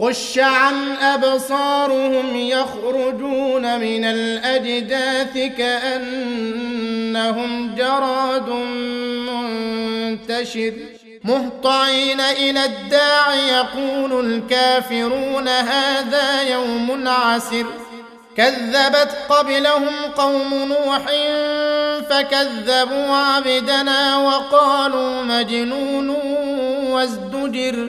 خش عن أبصارهم يخرجون من الأجداث كأنهم جراد منتشر. مهطعين إلى الداع يقول الكافرون هذا يوم عسر. كذبت قبلهم قوم نوح فكذبوا عبدنا وقالوا مجنون وازدجر.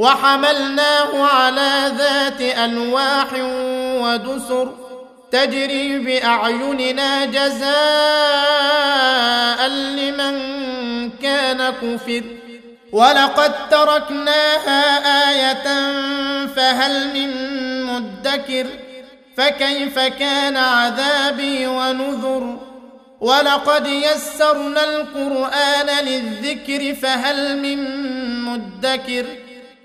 وحملناه على ذات ألواح ودسر تجري بأعيننا جزاء لمن كان كفر. ولقد تركناها آية فهل من مدكر؟ فكيف كان عذابي ونذر؟ ولقد يسرنا القرآن للذكر فهل من مدكر؟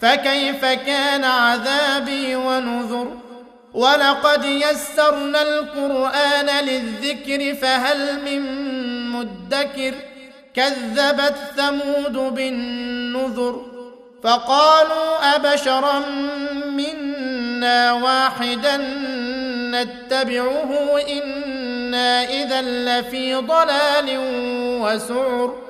فكيف كان عذابي ونذر؟ ولقد يسرنا القرآن للذكر فهل من مدكر؟ كذبت ثمود بالنذر فقالوا أبشرا منا واحدا نتبعه إنا إذا لفي ضلال وسعر.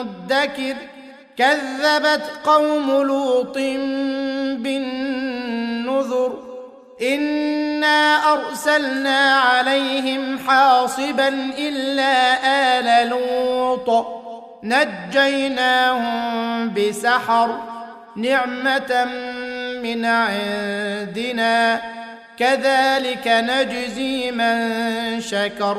مدكر كذبت قوم لوط بالنذر إنا أرسلنا عليهم حاصبا إلا آل لوط نجيناهم بسحر نعمة من عندنا كذلك نجزي من شكر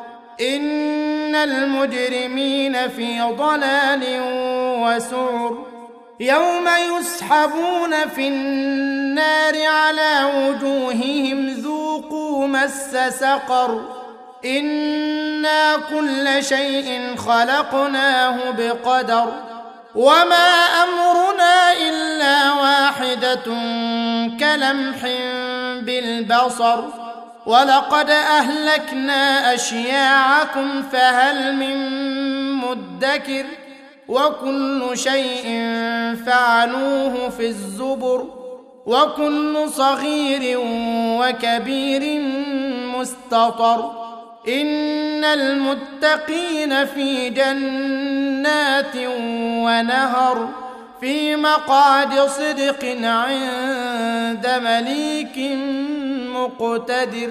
إن المجرمين في ضلال وسعر يوم يسحبون في النار على وجوههم ذوقوا مس سقر إنا كل شيء خلقناه بقدر وما أمرنا إلا واحدة كلمح بالبصر ولقد أهلكنا أشياعكم فهل من مدكر وكل شيء فعلوه في الزبر وكل صغير وكبير مستطر إن المتقين في جنات ونهر في مقعد صدق عند مليك مقتدر